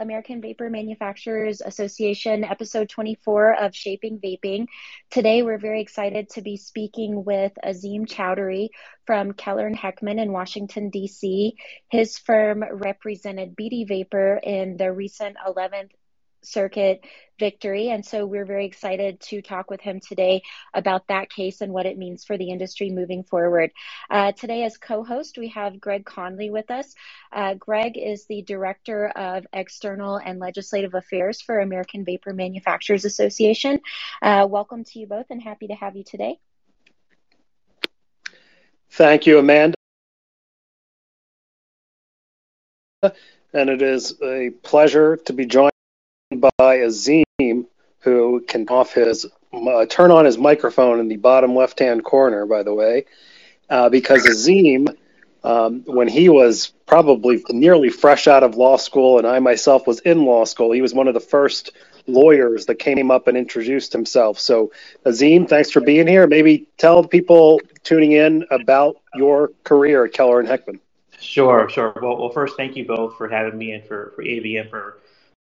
American Vapor Manufacturers Association, episode 24 of Shaping Vaping. Today, we're very excited to be speaking with Azim Chowdhury from Keller and Heckman in Washington, D.C. His firm represented Bidi Vapor in the recent 11th circuit victory. And so we're very excited to talk with him today about that case and what it means for the industry moving forward. Uh, today, as co host, we have Greg Conley with us. Uh, Greg is the Director of External and Legislative Affairs for American Vapor Manufacturers Association. Uh, welcome to you both and happy to have you today. Thank you, Amanda. And it is a pleasure to be joined by Azim, who can off his uh, turn on his microphone in the bottom left-hand corner, by the way, uh, because Azim, um, when he was probably nearly fresh out of law school, and I myself was in law school, he was one of the first lawyers that came up and introduced himself. So, Azim, thanks for being here. Maybe tell people tuning in about your career at Keller and Heckman. Sure, sure. Well, well, first, thank you both for having me and for for AVM for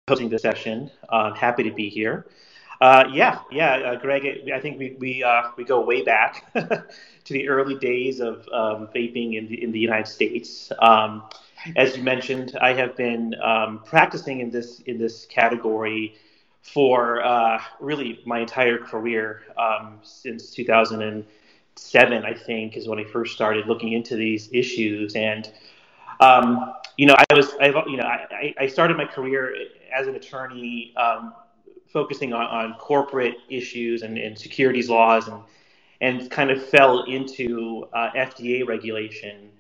hosting the session. Uh, happy to be here. Uh, yeah, yeah, uh, Greg. I think we we uh, we go way back to the early days of um, vaping in the in the United States. Um, as you mentioned, I have been um, practicing in this in this category for uh, really my entire career um, since 2007. I think is when I first started looking into these issues and. Um, you know, I was, I've, you know, I, I started my career as an attorney, um, focusing on, on corporate issues and, and, securities laws, and and kind of fell into uh, FDA regulation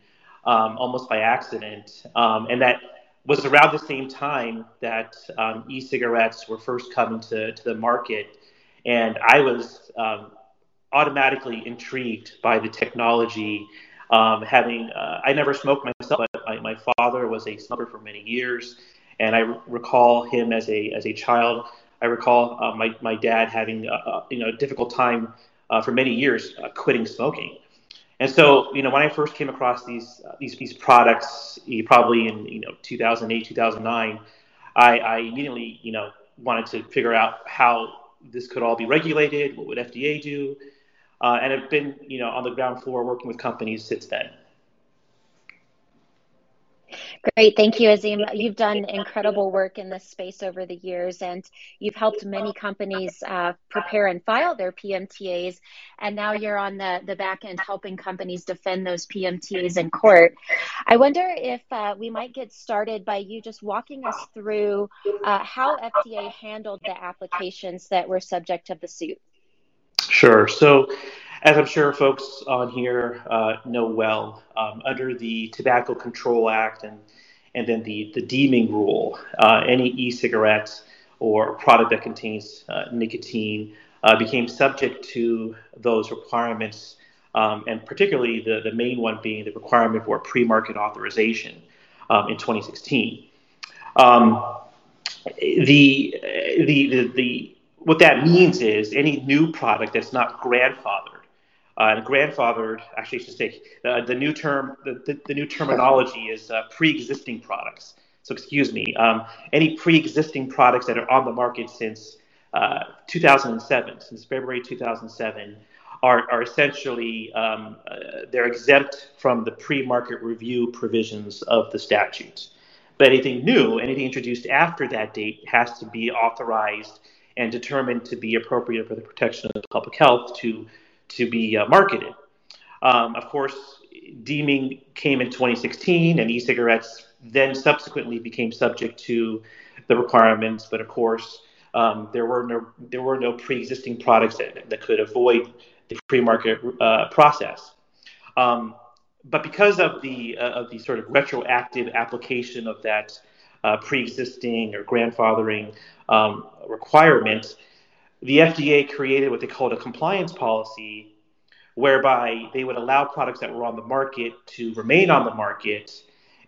um, almost by accident, um, and that was around the same time that um, e-cigarettes were first coming to, to the market, and I was um, automatically intrigued by the technology. Um, having, uh, I never smoked myself, but my, my father was a smoker for many years, and I recall him as a as a child. I recall uh, my my dad having a, a, you know a difficult time uh, for many years uh, quitting smoking. And so, you know, when I first came across these uh, these these products, probably in you know 2008, 2009, I, I immediately you know wanted to figure out how this could all be regulated. What would FDA do? Uh, and I've been you know on the ground floor working with companies since then. Great. Thank you, Azim. You've done incredible work in this space over the years, and you've helped many companies uh, prepare and file their PMTAs. And now you're on the, the back end helping companies defend those PMTAs in court. I wonder if uh, we might get started by you just walking us through uh, how FDA handled the applications that were subject of the suit. Sure. So, as I'm sure folks on here uh, know well, um, under the Tobacco Control Act and and then the the deeming rule, uh, any e-cigarette or product that contains uh, nicotine uh, became subject to those requirements, um, and particularly the the main one being the requirement for pre-market authorization um, in 2016. Um, the, the the the what that means is any new product that's not grandfathered uh, and grandfathered, actually, I should say, uh, the new term, the, the, the new terminology is uh, pre-existing products. So, excuse me, um, any pre-existing products that are on the market since uh, 2007, since February 2007, are, are essentially um, uh, they're exempt from the pre-market review provisions of the statutes. But anything new, anything introduced after that date, has to be authorized and determined to be appropriate for the protection of public health to to be uh, marketed. Um, of course, deeming came in 2016, and e-cigarettes then subsequently became subject to the requirements. But of course, um, there were no there were no pre-existing products that, that could avoid the pre-market uh, process. Um, but because of the uh, of the sort of retroactive application of that uh, pre-existing or grandfathering um, requirement, the FDA created what they called a compliance policy, whereby they would allow products that were on the market to remain on the market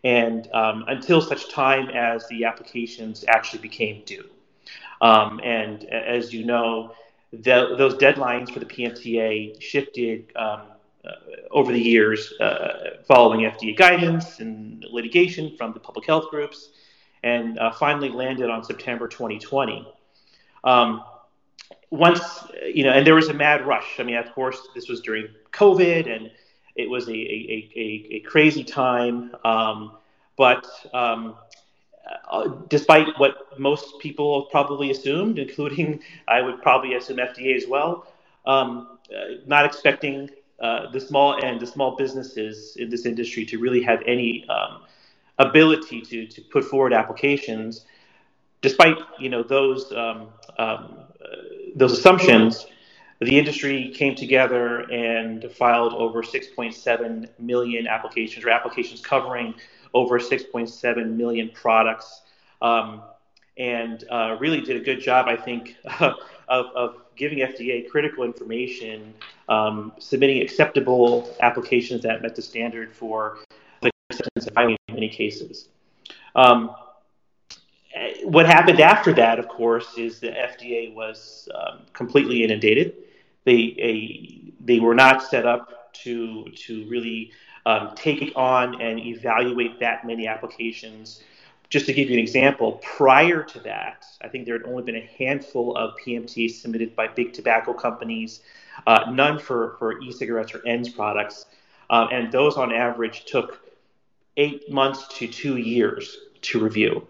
and um, until such time as the applications actually became due. Um, and as you know, the, those deadlines for the PMTA shifted um, uh, over the years uh, following FDA guidance and litigation from the public health groups. and uh, finally landed on September 2020. Um, once, you know, and there was a mad rush. I mean, of course, this was during COVID and it was a, a, a, a crazy time. Um, but um, uh, despite what most people probably assumed, including I would probably assume FDA as well, um, uh, not expecting uh, the small and the small businesses in this industry to really have any um, ability to, to put forward applications, despite you know those um, um, uh, those assumptions, the industry came together and filed over 6.7 million applications or applications covering over 6.7 million products. Um, and uh, really did a good job, I think, of, of giving FDA critical information, um, submitting acceptable applications that met the standard for the acceptance of filing in many cases. Um, what happened after that, of course, is the FDA was um, completely inundated. They a, they were not set up to to really um, take on and evaluate that many applications just to give you an example, prior to that, I think there had only been a handful of PMTAs submitted by big tobacco companies, uh, none for, for e cigarettes or ENDS products. Um, and those on average took eight months to two years to review.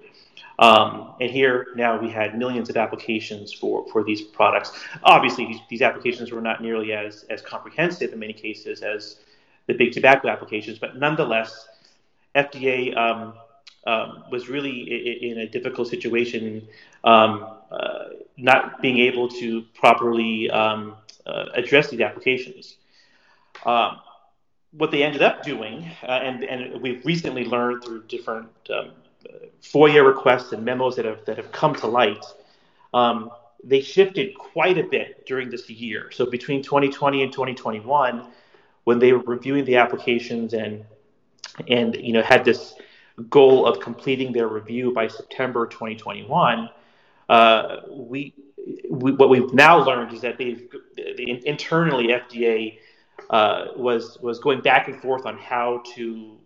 Um, and here now we had millions of applications for, for these products. Obviously, these, these applications were not nearly as, as comprehensive in many cases as the big tobacco applications, but nonetheless, FDA um, um, was really in a difficult situation, um, uh, not being able to properly um, uh, address these applications. Um, what they ended up doing, uh, and, and we've recently learned through different um, FOIA requests and memos that have, that have come to light, um, they shifted quite a bit during this year. So between 2020 and 2021, when they were reviewing the applications and and you know had this goal of completing their review by September 2021, uh, we, we, what we've now learned is that they've the, internally FDA uh, was was going back and forth on how to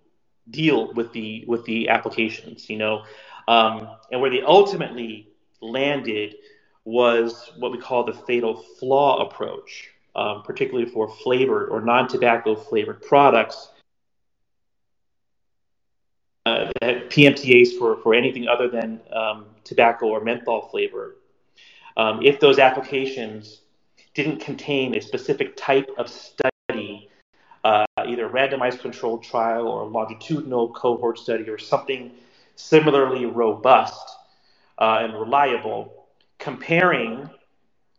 deal with the with the applications, you know, um, and where they ultimately landed was what we call the fatal flaw approach, um, particularly for flavored or non-tobacco flavored products uh, PMTAs for, for anything other than um, tobacco or menthol flavor. Um, if those applications didn't contain a specific type of study, uh, either randomized controlled trial or longitudinal cohort study or something similarly robust uh, and reliable, comparing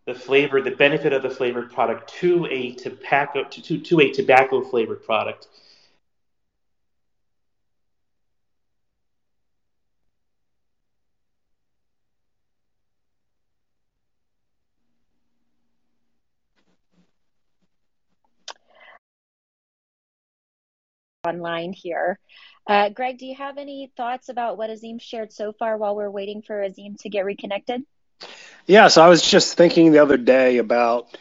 the flavor, the benefit of the flavored product to a tobacco to, to, to a tobacco flavored product online here. Uh, Greg, do you have any thoughts about what Azim shared so far while we're waiting for Azim to get reconnected? Yeah, so I was just thinking the other day about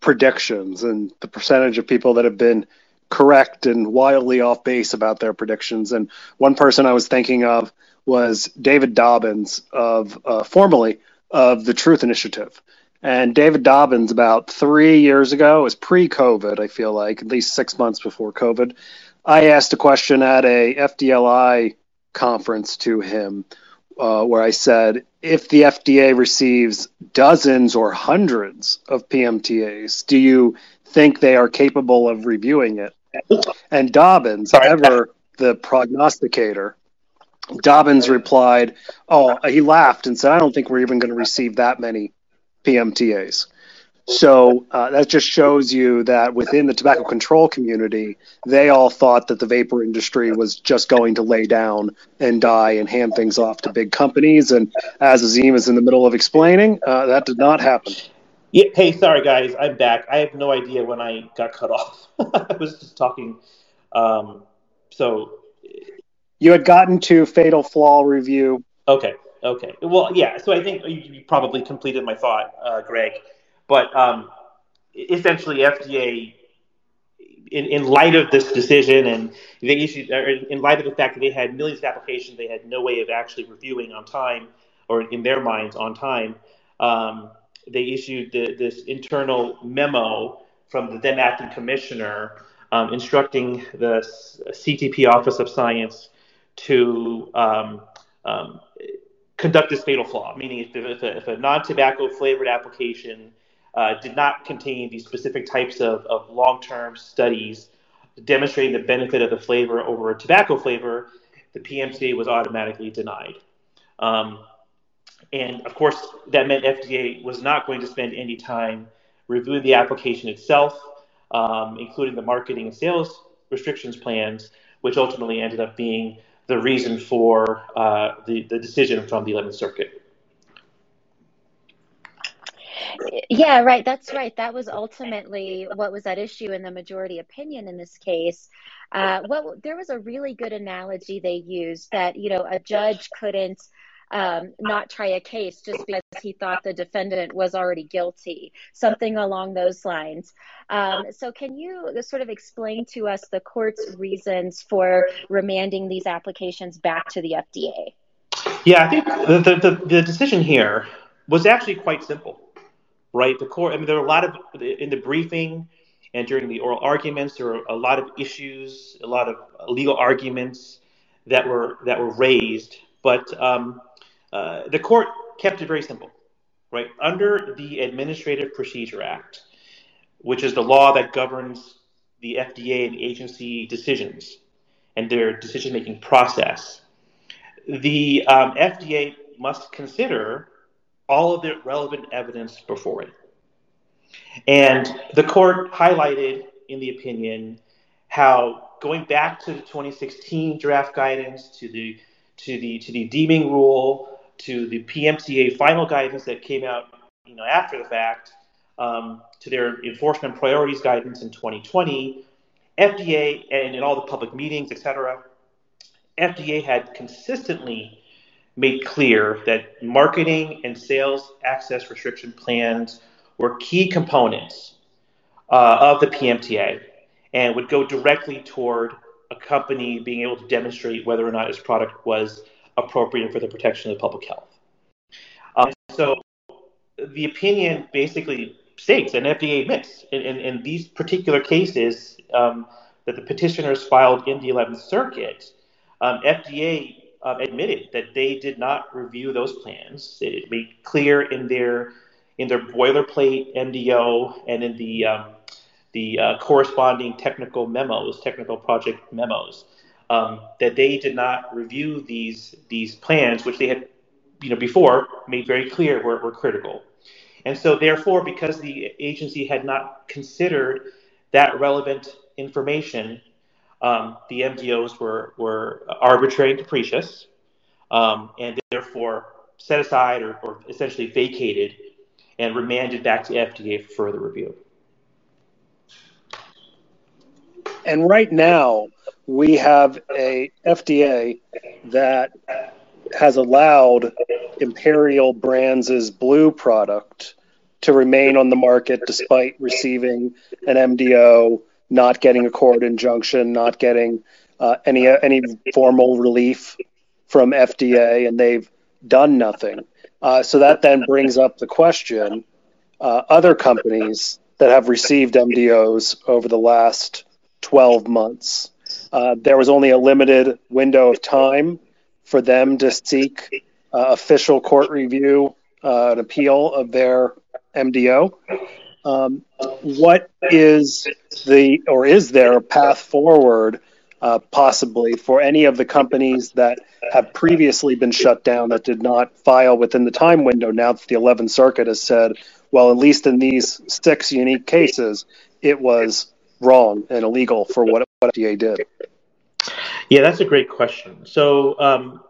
predictions and the percentage of people that have been correct and wildly off base about their predictions. And one person I was thinking of was David Dobbins of uh, formerly of the Truth Initiative. And David Dobbins, about three years ago, was pre-COVID. I feel like at least six months before COVID, I asked a question at a FDLI conference to him uh, where I said, if the FDA receives dozens or hundreds of PMTAs, do you think they are capable of reviewing it? And Dobbins, Sorry. ever the prognosticator, Dobbins replied, Oh, he laughed and said, I don't think we're even going to receive that many PMTAs. So uh, that just shows you that within the tobacco control community, they all thought that the vapor industry was just going to lay down and die and hand things off to big companies. And as Azim is in the middle of explaining, uh, that did not happen. Yeah, hey, sorry guys, I'm back. I have no idea when I got cut off. I was just talking. Um, so you had gotten to fatal flaw review. Okay, okay. Well, yeah. So I think you, probably completed my thought, uh, Greg. But um, essentially, FDA in, in light of this decision and they issued, in light of the fact that they had millions of applications, they had no way of actually reviewing on time or in their minds on time. Um, they issued the, this internal memo from the then acting commissioner um, instructing the CTP Office of Science to um, um, conduct this fatal flaw, meaning if, if a, if a non-tobacco flavored application uh, did not contain these specific types of, of long-term studies demonstrating the benefit of the flavor over a tobacco flavor, the PMTA was automatically denied. Um, and of course, that meant FDA was not going to spend any time reviewing the application itself, um, including the marketing and sales restrictions plans, which ultimately ended up being the reason for uh, the, the decision from the 11th Circuit. Yeah, right. That's right. That was ultimately what was at issue in the majority opinion in this case. Uh, well, there was a really good analogy they used that you know a judge couldn't um, not try a case just because he thought the defendant was already guilty, something along those lines. Um, so, can you sort of explain to us the court's reasons for remanding these applications back to the FDA? Yeah, I think the, the, the decision here was actually quite simple, right? The court, I mean, there are a lot of, in the briefing, and during the oral arguments, there were a lot of issues, a lot of legal arguments that were that were raised. But um, uh, the court kept it very simple, right? Under the Administrative Procedure Act, which is the law that governs the FDA and agency decisions and their decision making process, the um, FDA must consider all of the relevant evidence before it. And the court highlighted in the opinion how going back to the 2016 draft guidance to the to the to the deeming rule to the PMTA final guidance that came out, you know, after the fact, um, to their enforcement priorities guidance in 2020, FDA and in all the public meetings, et cetera, FDA had consistently made clear that marketing and sales access restriction plans were key components uh, of the PMTA and would go directly toward a company being able to demonstrate whether or not its product was appropriate for the protection of public health. Um, so the opinion basically states, and FDA admits, in, in, in these particular cases um, that the petitioners filed in the 11th Circuit, um, FDA uh, admitted that they did not review those plans. It made clear in their in their boilerplate MDO and in the um, the uh, corresponding technical memos, technical project memos, um, that they did not review these these plans, which they had, you know, before made very clear were, were critical. And so, therefore, because the agency had not considered that relevant information, um, the MDOs were were arbitrary and capricious, um, and therefore set aside or, or essentially vacated and remanded back to FDA for further review. And right now, we have a FDA that has allowed Imperial Brands' blu product to remain on the market despite receiving an MDO, not getting a court injunction, not getting uh, any uh, any formal relief from FDA, and they've done nothing. Uh, so that then brings up the question: uh, other companies that have received MDOs over the last 12 months. Uh, there was only a limited window of time for them to seek uh, official court review, an appeal of their MDO. Um, what is the, or is there a path forward, uh, possibly, for any of the companies that have previously been shut down that did not file within the time window now that the 11th Circuit has said, well, at least in these six unique cases, it was wrong and illegal for what, what FDA did? Yeah, that's a great question. So um,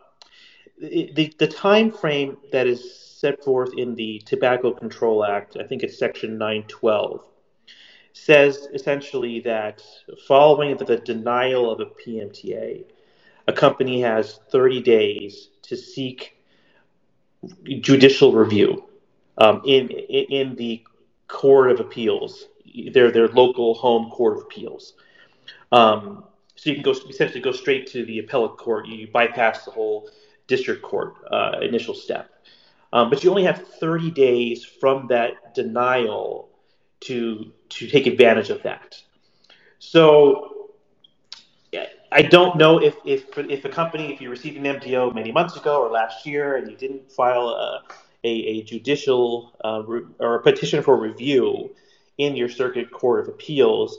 the the time frame that is set forth in the Tobacco Control Act, I think it's Section 912, says essentially that following the, denial of a PMTA, a company has 30 days to seek judicial review um, in in the Court of Appeals their their local home court of appeals. Um, so you can go essentially go straight to the appellate court. You bypass the whole district court uh, initial step. Um, but you only have 30 days from that denial to to take advantage of that. So I don't know if if if a company if you received an MDO many months ago or last year and you didn't file a a, a judicial uh, re- or a petition for review in your circuit court of appeals,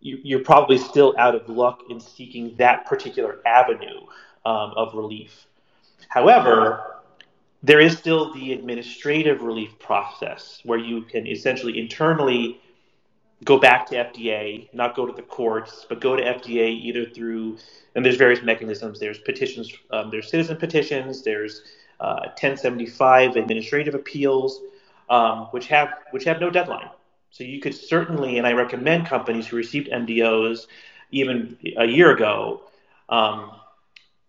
you, are probably still out of luck in seeking that particular avenue um, of relief. However, there is still the administrative relief process where you can essentially internally go back to FDA, not go to the courts, but go to FDA either through, and there's various mechanisms. There's petitions, um, there's citizen petitions, there's uh, 1075 administrative appeals, um, which have which have no deadline. So you could certainly, and I recommend companies who received MDOs even a year ago um,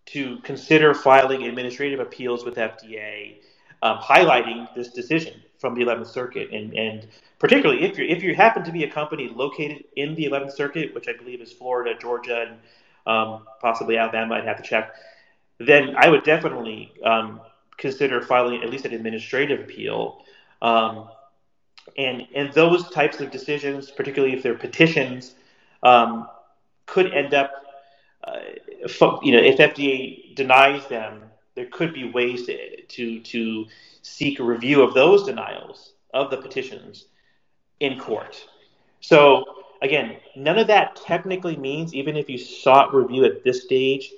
to consider filing administrative appeals with FDA, um, highlighting this decision from the 11th Circuit, and, and particularly if you if you happen to be a company located in the 11th Circuit, which I believe is Florida, Georgia, and um, possibly Alabama, I'd have to check. Then I would definitely um, consider filing at least an administrative appeal. Um, and and those types of decisions, particularly if they're petitions, um, could end up, you know, if FDA denies them, there could be ways to, to to seek a review of those denials of the petitions in court. So again, none of that technically means, even if you sought review at this stage,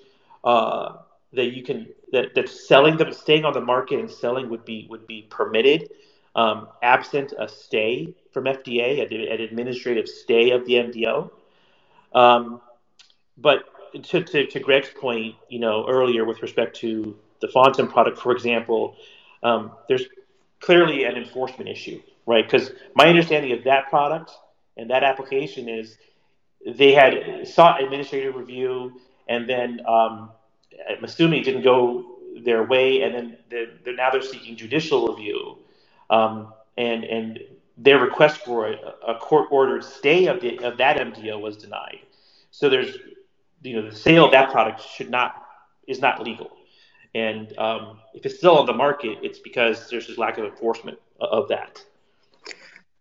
uh, that you can that, that selling them staying on the market and selling would be would be permitted um, absent a stay from FDA, an administrative stay of the MDO. Um, but to, to, to, Greg's point, you know, earlier with respect to the Fontem product, for example, um, there's clearly an enforcement issue, right? Because my understanding of that product and that application is they had sought administrative review, and then um, I'm assuming it didn't go their way, and then they're, they're, now they're seeking judicial review um, and and their request for a, a court-ordered stay of, the, of that MDO was denied. So there's, you know, the sale of that product should not is not legal, and um, if it's still on the market, it's because there's just lack of enforcement of that.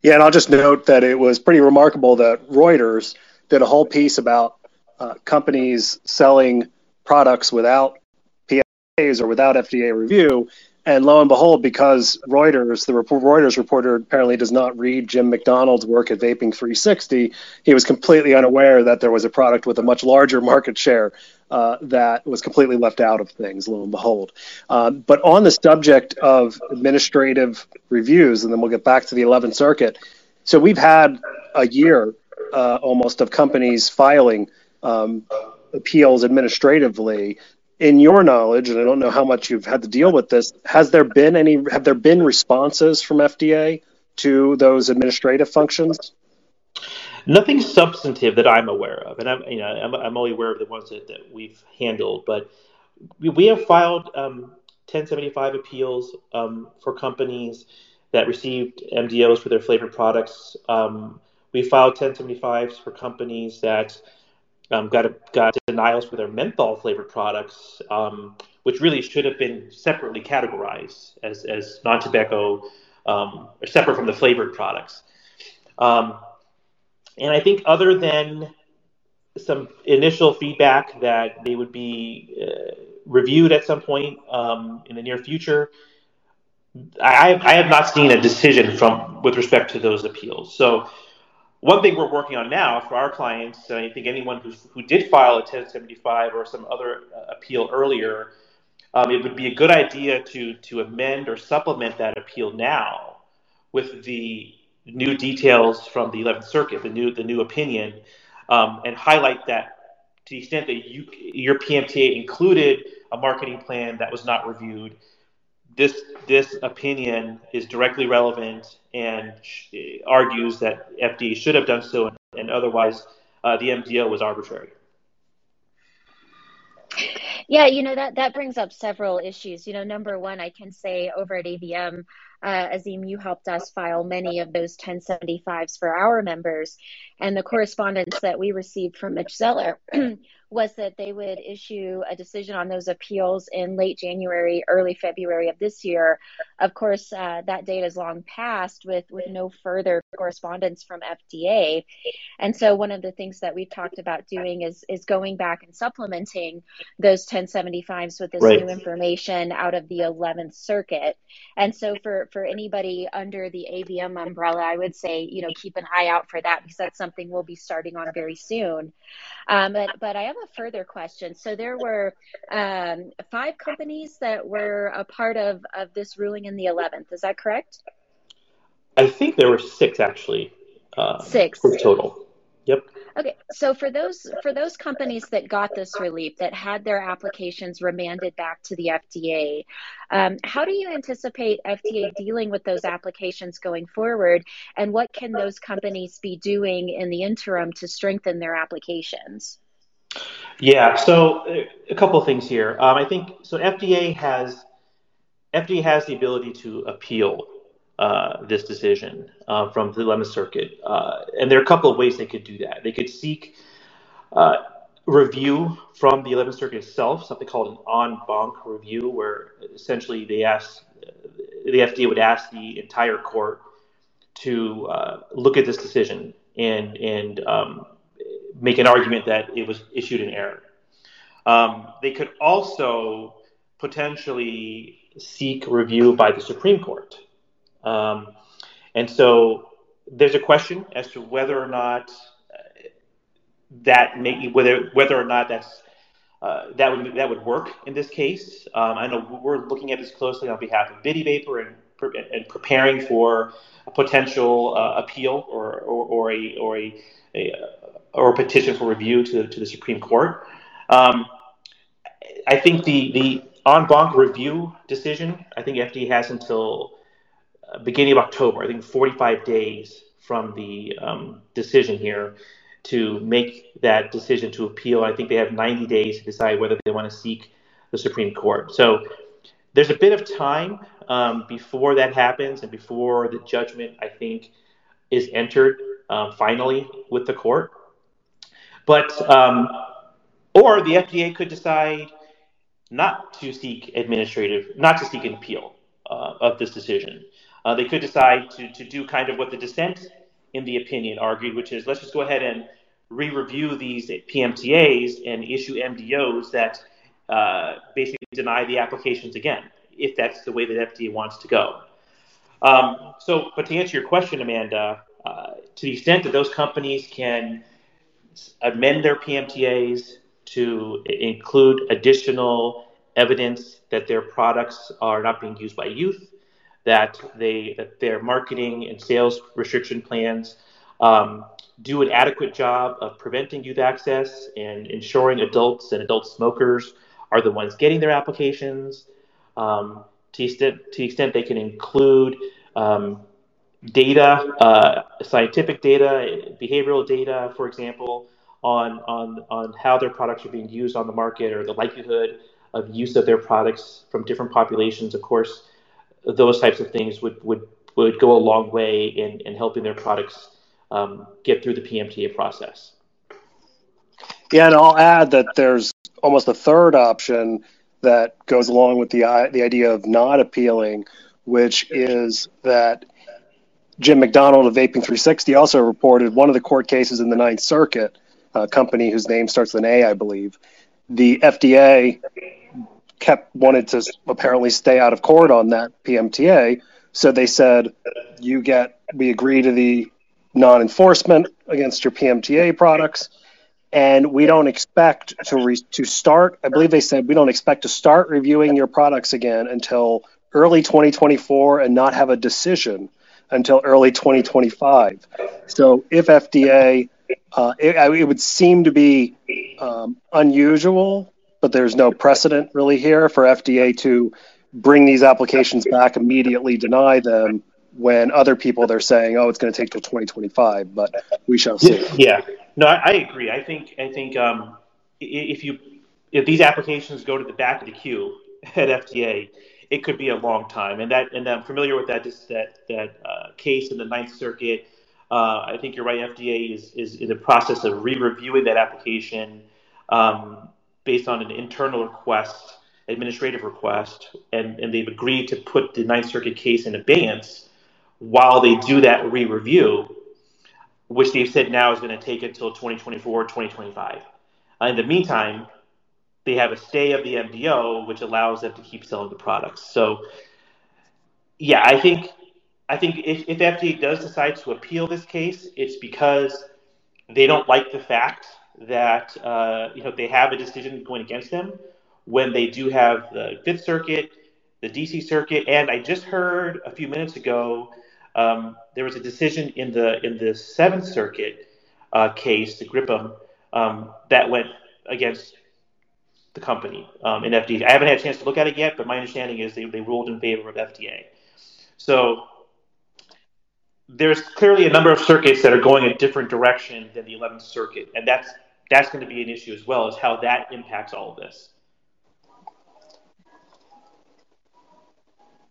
Yeah, and I'll just note that it was pretty remarkable that Reuters did a whole piece about uh, companies selling products without PSAs or without FDA review, and lo and behold, because Reuters, the Reuters reporter apparently does not read Jim McDonald's work at Vaping 360, he was completely unaware that there was a product with a much larger market share uh, that was completely left out of things, lo and behold. Um, but on the subject of administrative reviews, and then we'll get back to the 11th Circuit. So we've had a year uh, almost of companies filing um, appeals administratively in your knowledge, and I don't know how much you've had to deal with this, has there been any? Have there been responses from FDA to those administrative functions? Nothing substantive that I'm aware of, and I'm you know I'm, I'm only aware of the ones that, that we've handled. But we, we have filed um, 1075 appeals um, for companies that received MDOs for their flavored products. Um, we filed 1075s for companies that um, got got denials for their menthol flavored products, um, which really should have been separately categorized as, as non tobacco um, or separate from the flavored products. Um, and I think other than some initial feedback that they would be uh, reviewed at some point um, in the near future, I, I have not seen a decision from with respect to those appeals. So one thing we're working on now for our clients, and I think anyone who, who did file a 1075 or some other uh, appeal earlier, um, it would be a good idea to to amend or supplement that appeal now with the new details from the 11th Circuit, the new the new opinion, um, and highlight that to the extent that you, your PMTA included a marketing plan that was not reviewed, this this opinion is directly relevant and argues that FDA should have done so, and otherwise uh, the MDO was arbitrary. Yeah, you know that that brings up several issues. You know, number one, I can say over at AVM, uh, Azim, you helped us file many of those 1075s for our members. And the correspondence that we received from Mitch Zeller was that they would issue a decision on those appeals in late January, early February of this year. Of course, uh, that date is long past with, with no further correspondence from FDA. And so, one of the things that we've talked about doing is, is going back and supplementing those 1075s with this right. new information out of the 11th Circuit. And so, for, for anybody under the AVM umbrella, I would say, you know, keep an eye out for that because that's something we'll be starting on very soon. Um, but, but I a further question. So there were um, five companies that were a part of, of this ruling in the 11th. Is that correct? I think there were six actually. Uh, six total. Yep. Okay, so for those for those companies that got this relief that had their applications remanded back to the FDA, um, how do you anticipate FDA dealing with those applications going forward, and what can those companies be doing in the interim to strengthen their applications? Yeah, so a couple of things here. Um, I think so. FDA has FDA has the ability to appeal uh, this decision uh, from the 11th Circuit, uh, and there are a couple of ways they could do that. They could seek uh, review from the 11th Circuit itself, something called an en banc review, where essentially they ask the FDA would ask the entire court to uh, look at this decision and and um, make an argument that it was issued in error. Um, they could also potentially seek review by the Supreme Court. Um, and so there's a question as to whether or not uh, that may, whether whether or not that's uh, that would that would work in this case. Um, I know we're looking at this closely on behalf of Bidi Vapor and, and preparing for a potential uh, appeal or, or, or a or a, a or petition for review to, to the Supreme Court. Um, I think the, the en banc review decision, I think FDA has until uh, beginning of October, I think 45 days from the um, decision here to make that decision to appeal. I think they have 90 days to decide whether they want to seek the Supreme Court. So there's a bit of time um, before that happens and before the judgment, I think, is entered um, finally with the court. But um, or the FDA could decide not to seek administrative, not to seek an appeal uh, of this decision. Uh, they could decide to, to do kind of what the dissent in the opinion argued, which is let's just go ahead and re-review these PMTAs and issue MDOs that uh, basically deny the applications again, if that's the way that FDA wants to go. Um, so, but to answer your question, Amanda, uh, to the extent that those companies can amend their PMTAs to include additional evidence that their products are not being used by youth, that they that their marketing and sales restriction plans um, do an adequate job of preventing youth access and ensuring adults and adult smokers are the ones getting their applications. Um, to, extent, to the extent they can include um, data, uh, scientific data, behavioral data, for example, on, on, on how their products are being used on the market or the likelihood of use of their products from different populations. Of course, those types of things would, would, would go a long way in, in helping their products um, get through the PMTA process. Yeah, and I'll add that there's almost a third option that goes along with the the idea of not appealing, which is that Jim McDonald of Vaping 360 also reported one of the court cases in the Ninth Circuit, a company whose name starts with an A, I believe. The FDA kept wanted to apparently stay out of court on that PMTA, so they said, "You get, we agree to the non-enforcement against your PMTA products." and we don't expect to re- to start. I believe they said we don't expect to start reviewing your products again until early 2024 and not have a decision until early 2025. So if FDA, uh, it, it, would seem to be um, unusual, but there's no precedent really here for FDA to bring these applications back immediately, deny them when other people they're saying, oh, it's going to take till 2025. But we shall see. Yeah, no, I, I agree. I think I think um, if you if these applications go to the back of the queue at FDA, it could be a long time. And that, and I'm familiar with that that that uh, case in the Ninth Circuit. Uh, I think you're right. FDA is is in the process of re-reviewing that application um, based on an internal request, administrative request, and and they've agreed to put the Ninth Circuit case in abeyance while they do that re-review, which they've said now is going to take until 2024, 2025. Uh, in the meantime, they have a stay of the MDO, which allows them to keep selling the products. So, yeah, I think I think if, if FDA does decide to appeal this case, it's because they don't like the fact that uh, you know they have a decision going against them when they do have the Fifth Circuit, the DC Circuit, and I just heard a few minutes ago um, there was a decision in the in the Seventh Circuit uh, case, the Gripum, um, that went against the company um, in FDA. I haven't had a chance to look at it yet, but my understanding is they, they ruled in favor of FDA. So there's clearly a number of circuits that are going a different direction than the 11th Circuit, and that's that's going to be an issue as well as how that impacts all of this.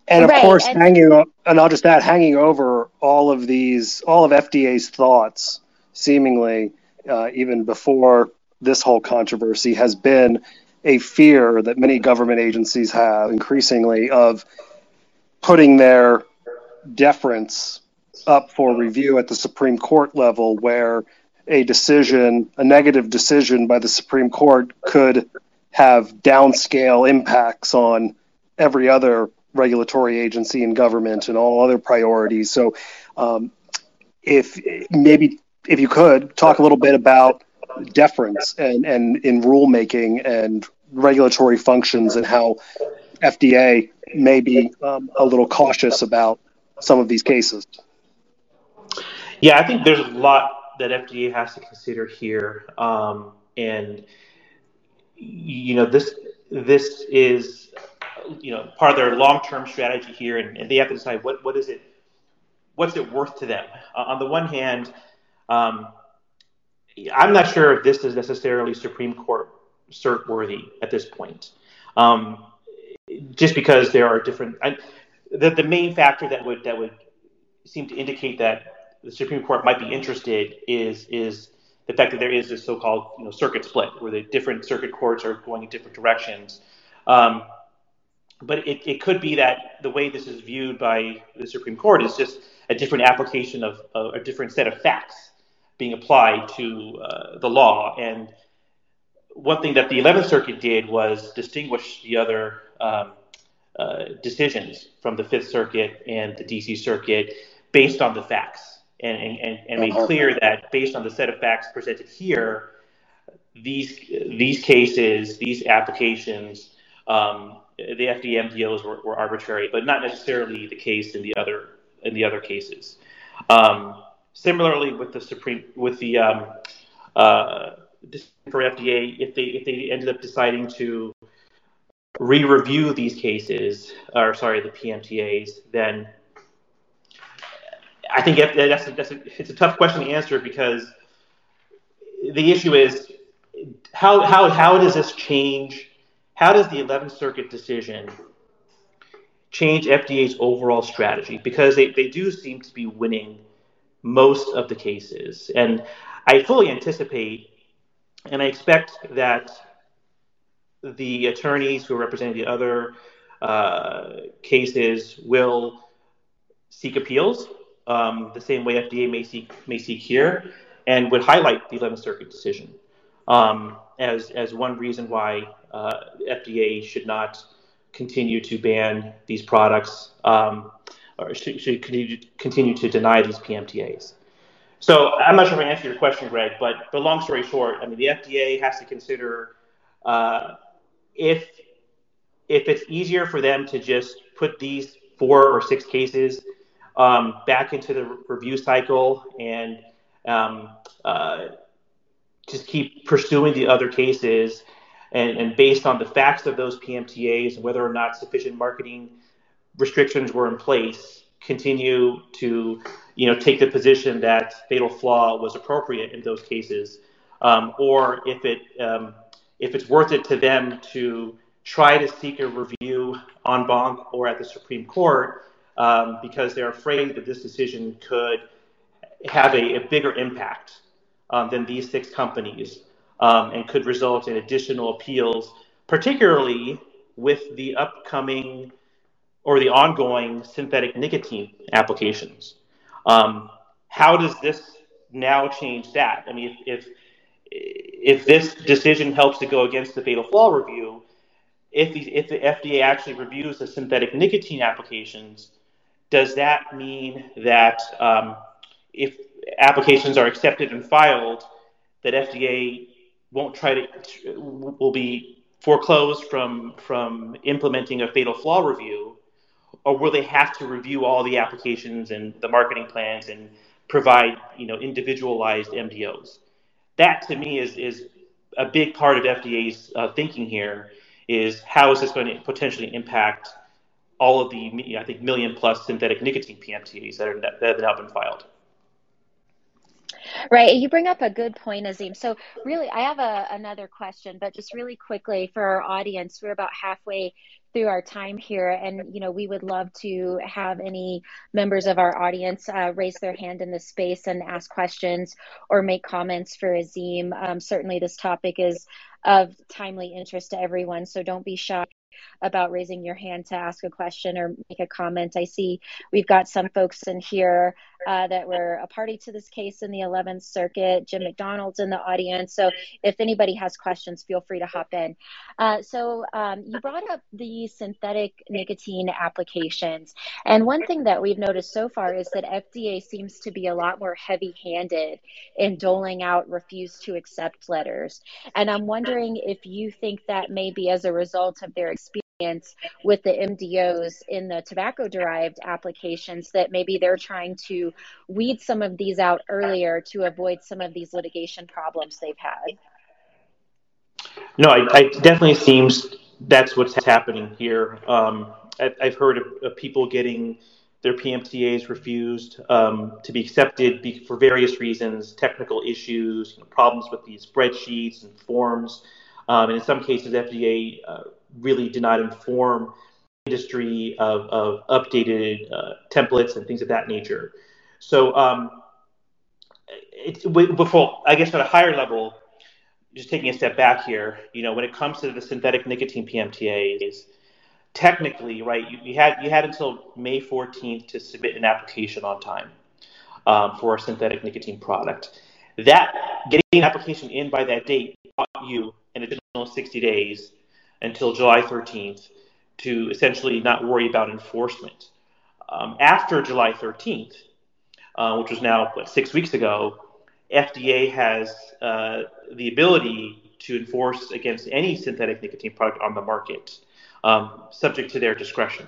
And of right, course, and- hanging and I'll just add, hanging over all of these, all of FDA's thoughts, seemingly uh, even before this whole controversy, has been a fear that many government agencies have increasingly of putting their deference up for review at the Supreme Court level, where a decision, a negative decision by the Supreme Court, could have downscale impacts on every other regulatory agency in government and all other priorities. So, um, if maybe if you could talk a little bit about deference and, and in rulemaking and regulatory functions and how FDA may be um, a little cautious about some of these cases. Yeah, I think there's a lot that FDA has to consider here, um, and you know this this is you know part of their long-term strategy here, and, and they have to decide what what is it what's it worth to them. Uh, on the one hand, um, I'm not sure if this is necessarily Supreme Court cert worthy at this point. Um, just because there are different, I, the, the main factor that would that would seem to indicate that the Supreme Court might be interested is is the fact that there is this so-called you know, circuit split, where the different circuit courts are going in different directions. Um, but it, it could be that the way this is viewed by the Supreme Court is just a different application of, a different set of facts being applied to uh, the law. And one thing that the 11th Circuit did was distinguish the other um, uh, decisions from the Fifth Circuit and the DC Circuit based on the facts and, and, and made clear that based on the set of facts presented here, these, these cases, these applications, um, the FDA MDOs were, were, arbitrary, but not necessarily the case in the other in the other cases. Um, Similarly, with the Supreme, with the um, uh, for FDA, if they if they ended up deciding to re-review these cases, or sorry, the PMTAs, then I think that's a, that's a, it's a tough question to answer because the issue is how how how does this change? How does the 11th Circuit decision change FDA's overall strategy? Because they, they do seem to be winning most of the cases. And I fully anticipate and I expect that the attorneys who are representing the other uh, cases will seek appeals um, the same way FDA may seek, may seek here and would highlight the 11th Circuit decision um, as, as one reason why uh, FDA should not continue to ban these products. Um, or should, should continue to deny these PMTAs. So I'm not sure if I answered your question, Greg, but the long story short, I mean, the FDA has to consider uh, if if it's easier for them to just put these four or six cases um, back into the review cycle and um, uh, just keep pursuing the other cases, and, and based on the facts of those PMTAs and whether or not sufficient marketing restrictions were in place, continue to you know take the position that fatal flaw was appropriate in those cases, um, or if it um, if it's worth it to them to try to seek a review en banc or at the Supreme Court um, because they're afraid that this decision could have a, a bigger impact um, than these six companies and could result in additional appeals, particularly with the upcoming or the ongoing synthetic nicotine applications. Um, how does this now change that? I mean, if, if if this decision helps to go against the fatal flaw review, if the, if the FDA actually reviews the synthetic nicotine applications, does that mean that um, if applications are accepted and filed, that FDA won't try to will be foreclosed from from implementing a fatal flaw review, or will they have to review all the applications and the marketing plans and provide you know individualized MDOs? That to me is is a big part of FDA's uh, thinking here. Is how is this going to potentially impact all of the I think million plus synthetic nicotine PMTAs that are that have now been filed? Right. You bring up a good point, Azim. So, really, I have a, another question, but just really quickly for our audience, we're about halfway through our time here, and you know, we would love to have any members of our audience uh, raise their hand in this space and ask questions or make comments for Azim. Um, certainly, this topic is of timely interest to everyone, so don't be shy about raising your hand to ask a question or make a comment. I see we've got some folks in here uh, that were a party to this case in the 11th Circuit. Jim McDonald's in the audience. So if anybody has questions, feel free to hop in. Uh, so um, you brought up the synthetic nicotine applications. And one thing that we've noticed so far is that FDA seems to be a lot more heavy handed in doling out refuse to accept letters. And I'm wondering if you think that may be as a result of their experience with the MDOs in the tobacco derived applications that maybe they're trying to weed some of these out earlier to avoid some of these litigation problems they've had. No, I, I definitely seems that's what's happening here. Um, I, have heard of, of, people getting their PMTAs refused um, to be accepted be, for various reasons, technical issues, you know, problems with these spreadsheets and forms. Um, and in some cases, FDA uh, really did not inform industry of, of updated uh, templates and things of that nature. So, um, it's before I guess at a higher level, just taking a step back here, you know, when it comes to the synthetic nicotine PMTAs, technically, right, you, you had you had until May 14th to submit an application on time um, for a synthetic nicotine product. That getting an application in by that date bought you an additional 60 days until July 13th to essentially not worry about enforcement. Um, after July 13th, uh, which was now what, six weeks ago, FDA has uh, the ability to enforce against any synthetic nicotine product on the market, um, subject to their discretion,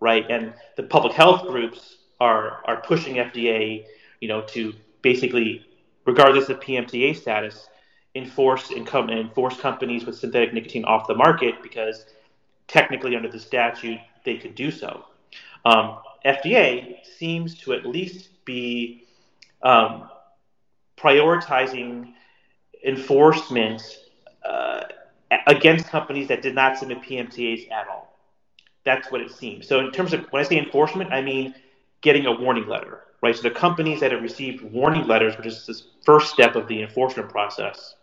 right? And the public health groups are are pushing FDA, you know, to basically, regardless of PMTA status, enforce and income enforce companies with synthetic nicotine off the market because technically under the statute they could do so. Um, FDA seems to at least be um, prioritizing enforcement uh, against companies that did not submit PMTAs at all. That's what it seems. So in terms of when I say enforcement, I mean getting a warning letter, right? So the companies that have received warning letters, which is the first step of the enforcement process,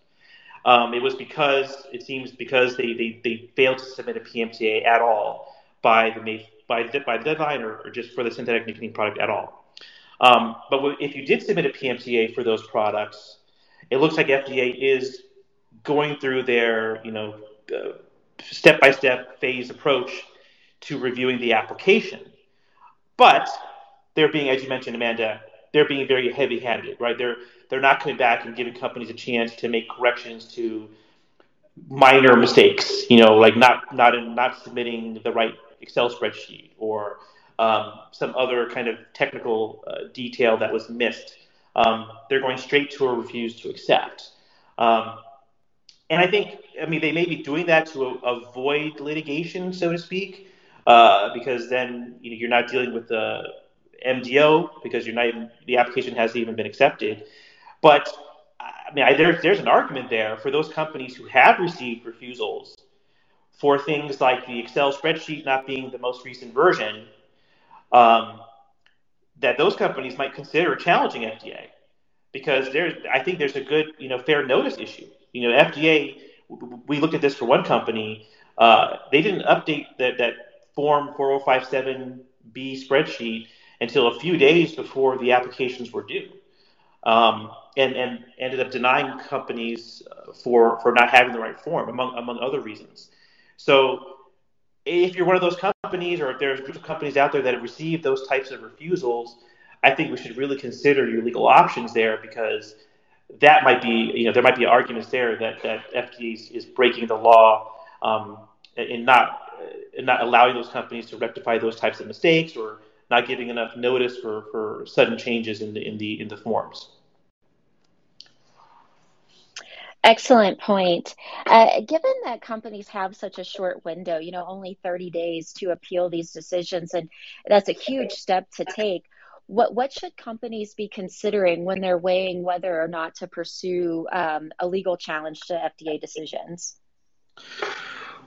um, it was because it seems because they, they, they failed to submit a PMTA at all by the by the, by the deadline or, or just for the synthetic nicotine product at all. Um, but if you did submit a PMTA for those products, it looks like FDA is going through their you know step by step phase approach to reviewing the application. But they're being, as you mentioned, Amanda, they're being very heavy handed, right? They're they're not coming back and giving companies a chance to make corrections to minor mistakes, you know, like not not in, not submitting the right Excel spreadsheet or um, some other kind of technical uh, detail that was missed. Um, they're going straight to a refuse to accept. Um, and I think, I mean, they may be doing that to a, avoid litigation, so to speak, uh, because then you know, you're not dealing with the MDO because you're not even, the application hasn't even been accepted. But I mean, I, there's there's an argument there for those companies who have received refusals for things like the Excel spreadsheet not being the most recent version, um, that those companies might consider challenging FDA because there's I think there's a good you know fair notice issue. You know, FDA. We looked at this for one company. Uh, they didn't update that that form 4057B spreadsheet until a few days before the applications were due, um, and and ended up denying companies uh, for for not having the right form among among other reasons. So if you're one of those companies or if there's a group of companies out there that have received those types of refusals, I think we should really consider your legal options there because that might be, you know, there might be arguments there that, that FDA is, is breaking the law um, in not in not allowing those companies to rectify those types of mistakes or not giving enough notice for, for sudden changes in the in the in the forms. Excellent point. Uh, given that companies have such a short window, you know, only 30 days to appeal these decisions, and that's a huge step to take. What what should companies be considering when they're weighing whether or not to pursue um, a legal challenge to FDA decisions?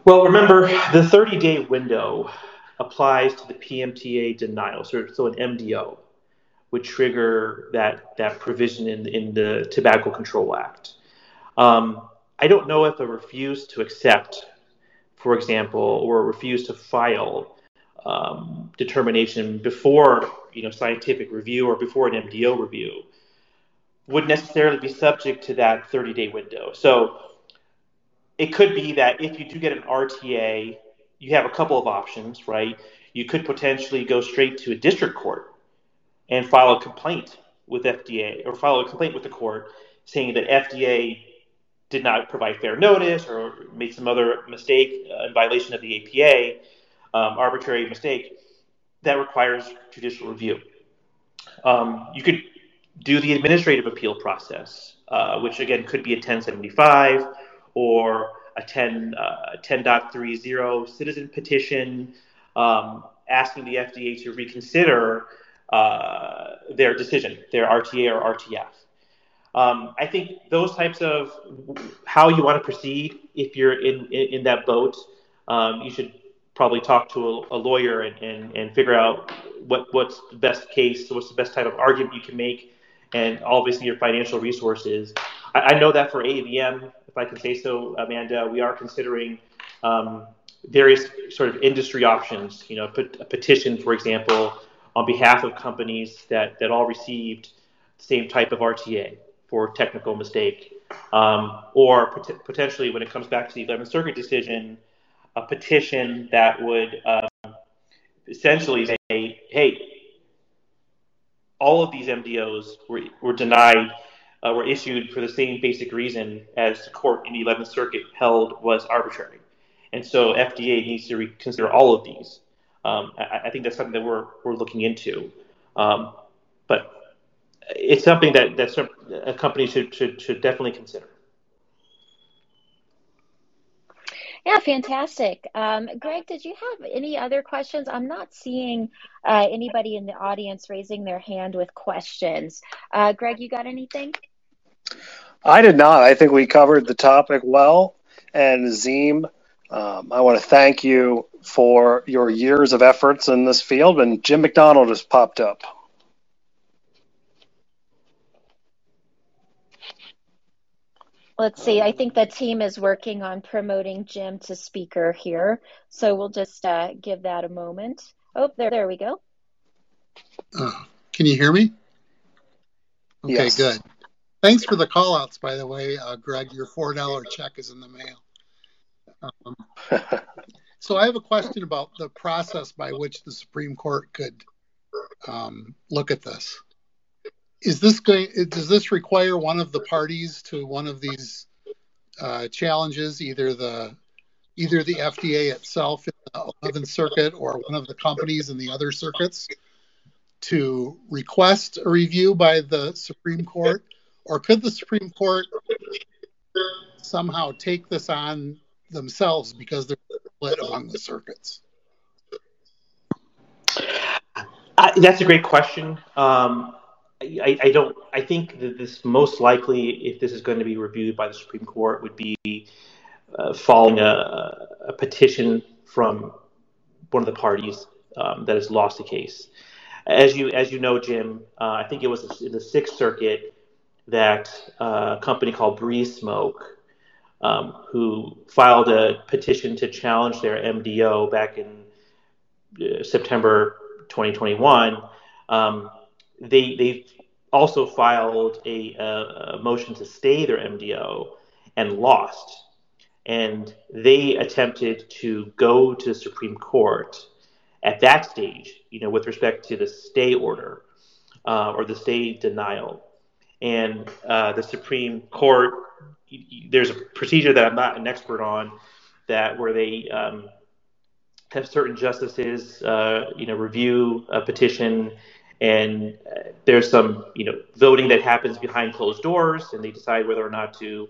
Well, remember the 30 day window applies to the PMTA denial, so, so an MDO would trigger that that provision in in the Tobacco Control Act. Um, I don't know if a refuse to accept, for example, or a refuse to file um, determination before you know scientific review or before an MDO review would necessarily be subject to that 30-day window. So it could be that if you do get an RTA, you have a couple of options, right? You could potentially go straight to a district court and file a complaint with FDA or file a complaint with the court saying that FDA did not provide fair notice or made some other mistake uh, in violation of the APA, um, arbitrary mistake, that requires judicial review. Um, you could do the administrative appeal process, uh, which again could be a 1075 or a 10, uh, 10.30 citizen petition um, asking the FDA to reconsider uh, their decision, their RTA or RTF. Um, I think those types of how you want to proceed, if you're in, in, in that boat, um, you should probably talk to a, a lawyer and, and, and figure out what, what's the best case, what's the best type of argument you can make, and obviously your financial resources. I, I know that for AVM, if I can say so, Amanda, we are considering um, various sort of industry options. You know, a petition, for example, on behalf of companies that, that all received the same type of RTA for technical mistake, um, or pot- potentially when it comes back to the 11th Circuit decision, a petition that would um, essentially say, hey, all of these MDOs were, were denied, uh, were issued for the same basic reason as the court in the 11th Circuit held was arbitrary. And so FDA needs to reconsider all of these. Um, I, I, think that's something that we're, we're looking into. Um, but it's something that that a company should should should definitely consider. Yeah, fantastic. Um, Greg, did you have any other questions? I'm not seeing uh, anybody in the audience raising their hand with questions. Uh, Greg, you got anything? I did not. I think we covered the topic well. And Zim, um, I want to thank you for your years of efforts in this field. And Jim McDonald just popped up. Let's see. I think the team is working on promoting Jim to speaker here. So we'll just uh, give that a moment. Oh, there, there we go. Uh, can you hear me? Okay, yes. good. Thanks for the call outs, by the way, uh, Greg. Your $4 check is in the mail. Um, so I have a question about the process by which the Supreme Court could um, look at this is this going does this require one of the parties to one of these uh, challenges either the either the FDA itself in the 11th circuit or one of the companies in the other circuits to request a review by the Supreme Court or could the Supreme Court somehow take this on themselves because they're split among the circuits uh, that's a great question um, I, I, don't. I think that this most likely, if this is going to be reviewed by the Supreme Court, would be uh, following a, a petition from one of the parties um, that has lost the case. As you as you know, Jim, uh, I think it was in the Sixth Circuit that uh, a company called Breeze Smoke, um, who filed a petition to challenge their MDO back in uh, September 2021. Um, they they also filed a, a, motion to stay their MDO and lost. And they attempted to go to the Supreme Court at that stage, you know, with respect to the stay order uh, or the stay denial. And uh, the Supreme Court, there's a procedure that I'm not an expert on, that where they um, have certain justices, uh, you know, review a petition, and uh, there's some, you know, voting that happens behind closed doors, and they decide whether or not to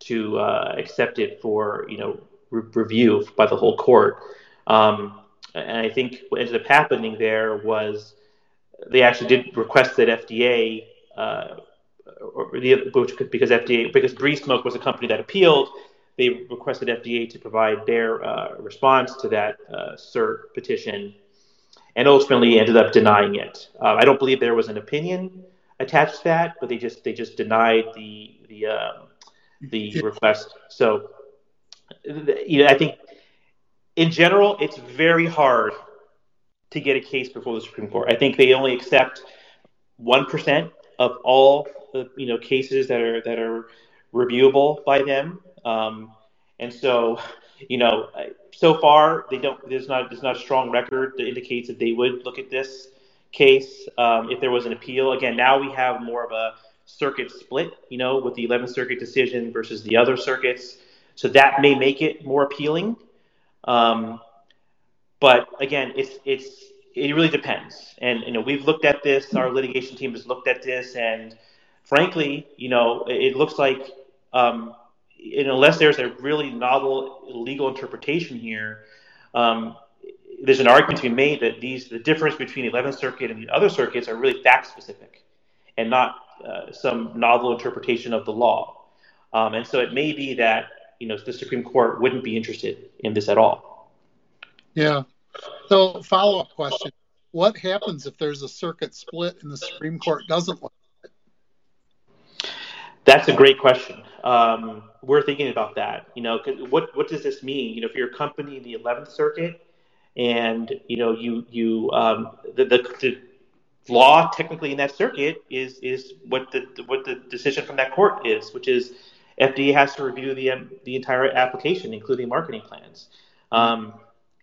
to uh, accept it for, you know, re- review by the whole court. Um, and I think what ended up happening there was they actually did request that FDA, uh, or the, which could, because FDA, because Breeze Smoke was a company that appealed, they requested FDA to provide their uh, response to that uh, cert petition, and ultimately ended up denying it. Uh, I don't believe there was an opinion attached to that, but they just they just denied the the um, the request. So, you know, I think in general, it's very hard to get a case before the Supreme Court. I think they only accept one percent of all the you know cases that are that are reviewable by them. Um, and so, you know, so far they don't. There's not there's not a strong record that indicates that they would look at this case um, if there was an appeal. Again, now we have more of a circuit split, you know, with the 11th Circuit decision versus the other circuits. So that may make it more appealing. Um, but again, it's it's it really depends. And you know, we've looked at this. Our litigation team has looked at this, and frankly, you know, it looks like um, unless there's a really novel legal interpretation here, um, there's an argument to be made that these the difference between the 11th Circuit and the other circuits are really fact specific, and not uh, some novel interpretation of the law. Um, and so it may be that you know the Supreme Court wouldn't be interested in this at all. Yeah. So follow up question: What happens if there's a circuit split and the Supreme Court doesn't like it? That's a great question. Um, we're thinking about that. You know, what what does this mean? You know, if you're a company in the 11th Circuit, and you know you you um, the, the, the law technically in that circuit is is what the what the decision from that court is, which is FDA has to review the the entire application, including marketing plans. Um,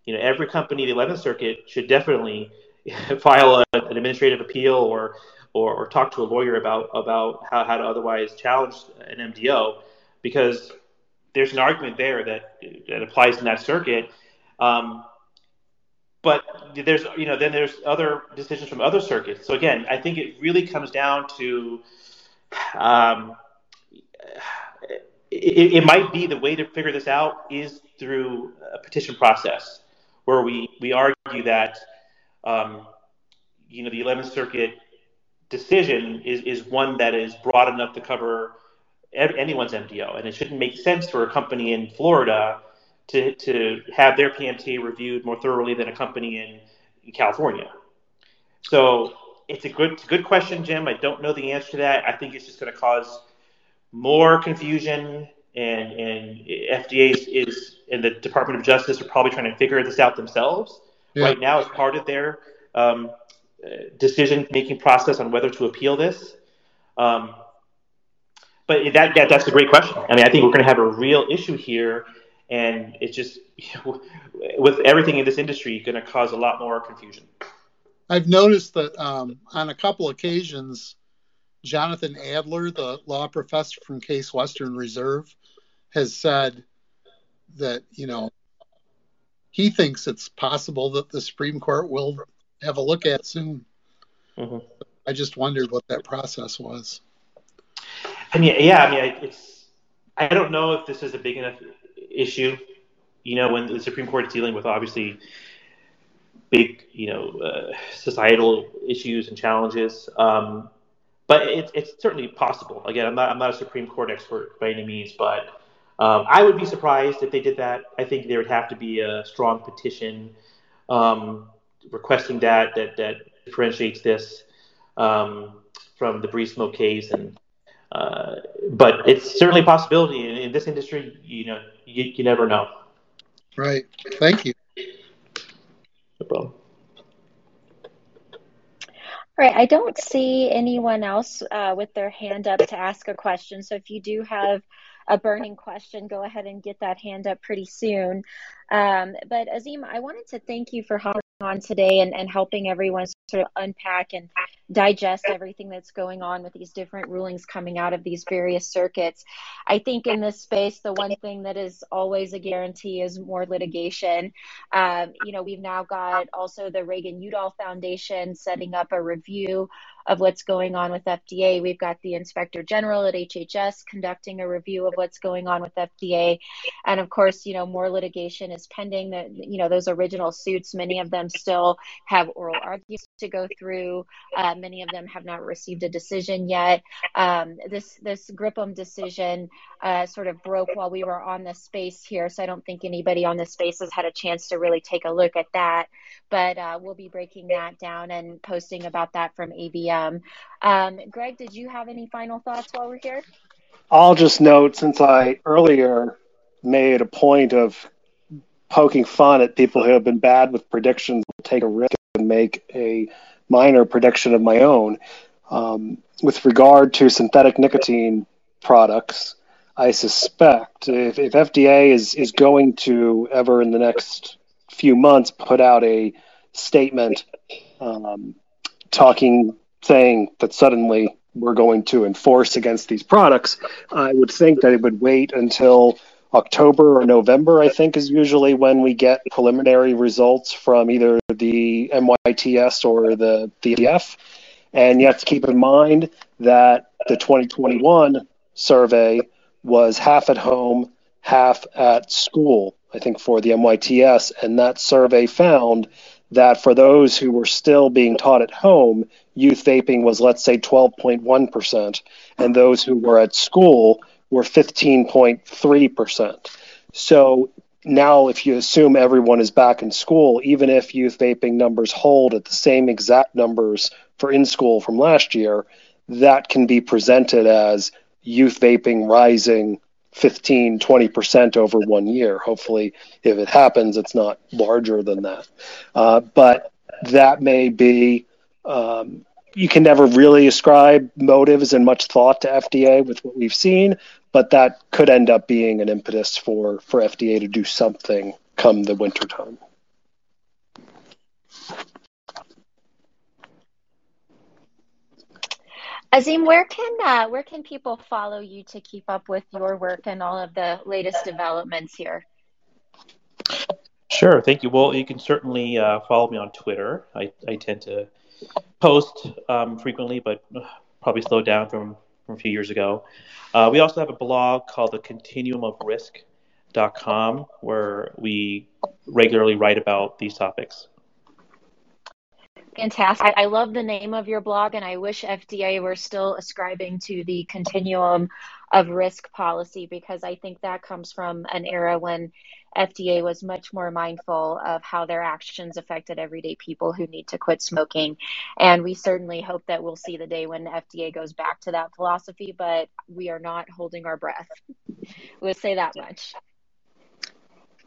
you know, every company, the 11th Circuit, should definitely file a, an administrative appeal or, or, or talk to a lawyer about about how, how to otherwise challenge an MDO, because there's an argument there that that applies in that circuit. Um, but there's you know then there's other decisions from other circuits. So again, I think it really comes down to um, it, it, might be the way to figure this out is through a petition process where we, we argue that um, you know the 11th Circuit decision is, is one that is broad enough to cover anyone's MDO, and it shouldn't make sense for a company in Florida to, to have their PMTA reviewed more thoroughly than a company in, in California. So it's a good it's a good question, Jim. I don't know the answer to that. I think it's just going to cause more confusion, and and FDA is, is and the Department of Justice are probably trying to figure this out themselves yeah. right now as part of their um, decision making process on whether to appeal this. Um, but that, that that's a great question. I mean, I think we're going to have a real issue here and it's just with everything in this industry going to cause a lot more confusion i've noticed that um, on a couple occasions jonathan adler the law professor from case western reserve has said that you know he thinks it's possible that the supreme court will have a look at soon mm-hmm. i just wondered what that process was i mean yeah i mean it's i don't know if this is a big enough issue. You know, when the Supreme Court is dealing with obviously big, you know, uh, societal issues and challenges. Um, but it, it's certainly possible. Again, I'm not I'm not a Supreme Court expert by any means, but Um, I would be surprised if they did that. I think there would have to be a strong petition um, requesting that that that differentiates this um, from the Breeze Smoke case, and uh, but it's certainly a possibility in, in this industry. You know, you, you never know. Right. Thank you. No problem. All right, I don't see anyone else uh, with their hand up to ask a question. So if you do have a burning question, go ahead and get that hand up pretty soon. Um, but Azim, I wanted to thank you for hopping on today and, and helping everyone sort of unpack and digest everything that's going on with these different rulings coming out of these various circuits. I think in this space, the one thing that is always a guarantee is more litigation. Um, you know, we've now got also the Reagan Udall Foundation setting up a review of what's going on with FDA. We've got the Inspector General at HHS conducting a review of what's going on with FDA. And of course, you know, more litigation is pending. That you know, those original suits, many of them still have oral arguments to go through. Uh, many of them have not received a decision yet. Um, this this Gripum decision uh, sort of broke while we were on the space here, so I don't think anybody on the space has had a chance to really take a look at that. But uh, we'll be breaking that down and posting about that from AVM. Um, Greg, did you have any final thoughts while we're here? I'll just note since I earlier made a point of poking fun at people who have been bad with predictions, will take a risk and make a minor prediction of my own. Um, with regard to synthetic nicotine products, I suspect if, if FDA is, is going to ever in the next few months put out a statement um, talking, saying that suddenly we're going to enforce against these products, I would think that it would wait until October or November, I think, is usually when we get preliminary results from either the NYTS or the DDF. And you have to keep in mind that the 2021 survey was half at home, half at school, I think, for the NYTS. And that survey found that for those who were still being taught at home, youth vaping was, let's say, 12.1%. And those who were at school, were 15.3%. So now, if you assume everyone is back in school, even if youth vaping numbers hold at the same exact numbers for in school from last year, that can be presented as youth vaping rising 15, 20% over one year. Hopefully, if it happens, it's not larger than that. Uh, but that may be um, you can never really ascribe motives and much thought to FDA with what we've seen, but that could end up being an impetus for, for FDA to do something come the winter Azim, where can uh, where can people follow you to keep up with your work and all of the latest developments here? Sure, thank you. Well, you can certainly uh, follow me on Twitter. I, I tend to post um, frequently, but probably slowed down from, from a few years ago. Uh, we also have a blog called the Continuum of Risk.com where we regularly write about these topics. Fantastic. I love the name of your blog, and I wish FDA were still ascribing to the continuum of risk policy because I think that comes from an era when FDA was much more mindful of how their actions affected everyday people who need to quit smoking. And we certainly hope that we'll see the day when FDA goes back to that philosophy, but we are not holding our breath. We'll say that much.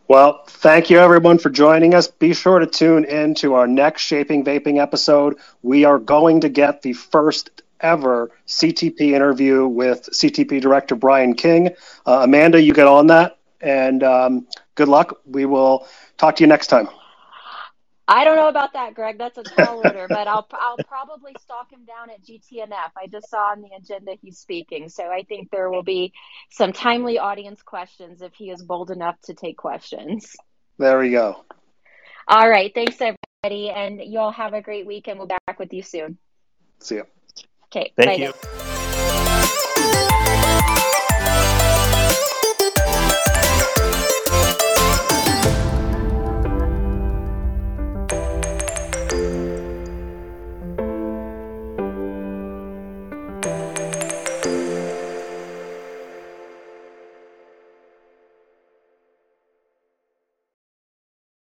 Well, thank you everyone for joining us. Be sure to tune in to our next Shaping Vaping episode. We are going to get the first ever CTP interview with CTP Director Brian King. Uh, Amanda, you get on that, and um, good luck. We will talk to you next time. I don't know about that, Greg. That's a tall order, but I'll I'll probably stalk him down at GTNF. I just saw on the agenda he's speaking, so I think there will be some timely audience questions if he is bold enough to take questions. There we go. All right, thanks everybody, and you all have a great week, and we'll be back with you soon. See you. Okay, thank you.